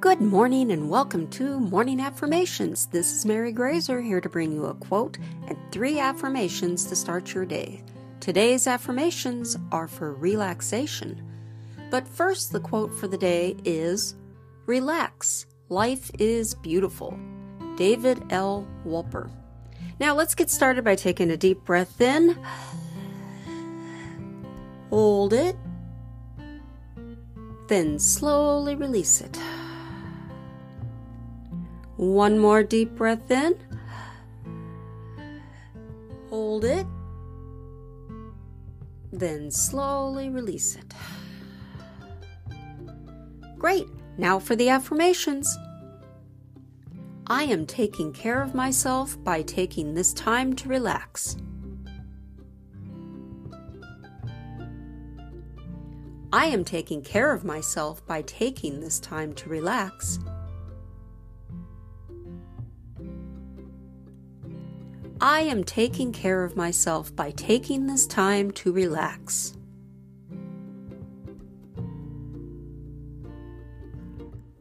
Good morning and welcome to Morning Affirmations. This is Mary Graser here to bring you a quote and three affirmations to start your day. Today's affirmations are for relaxation. But first, the quote for the day is Relax, life is beautiful. David L. Wolper. Now let's get started by taking a deep breath in. Hold it. Then slowly release it. One more deep breath in. Hold it. Then slowly release it. Great. Now for the affirmations. I am taking care of myself by taking this time to relax. I am taking care of myself by taking this time to relax. I am taking care of myself by taking this time to relax.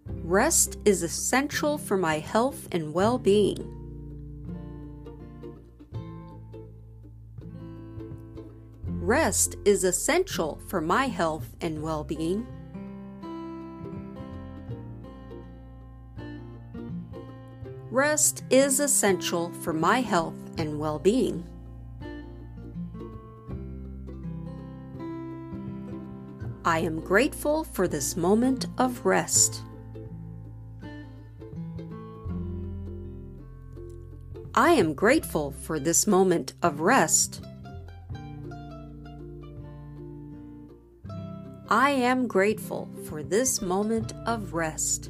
Rest is essential for my health and well being. Rest is essential for my health and well being. Rest is essential for my health and well being. I am grateful for this moment of rest. I am grateful for this moment of rest. I am grateful for this moment of rest.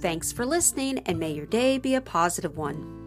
Thanks for listening, and may your day be a positive one.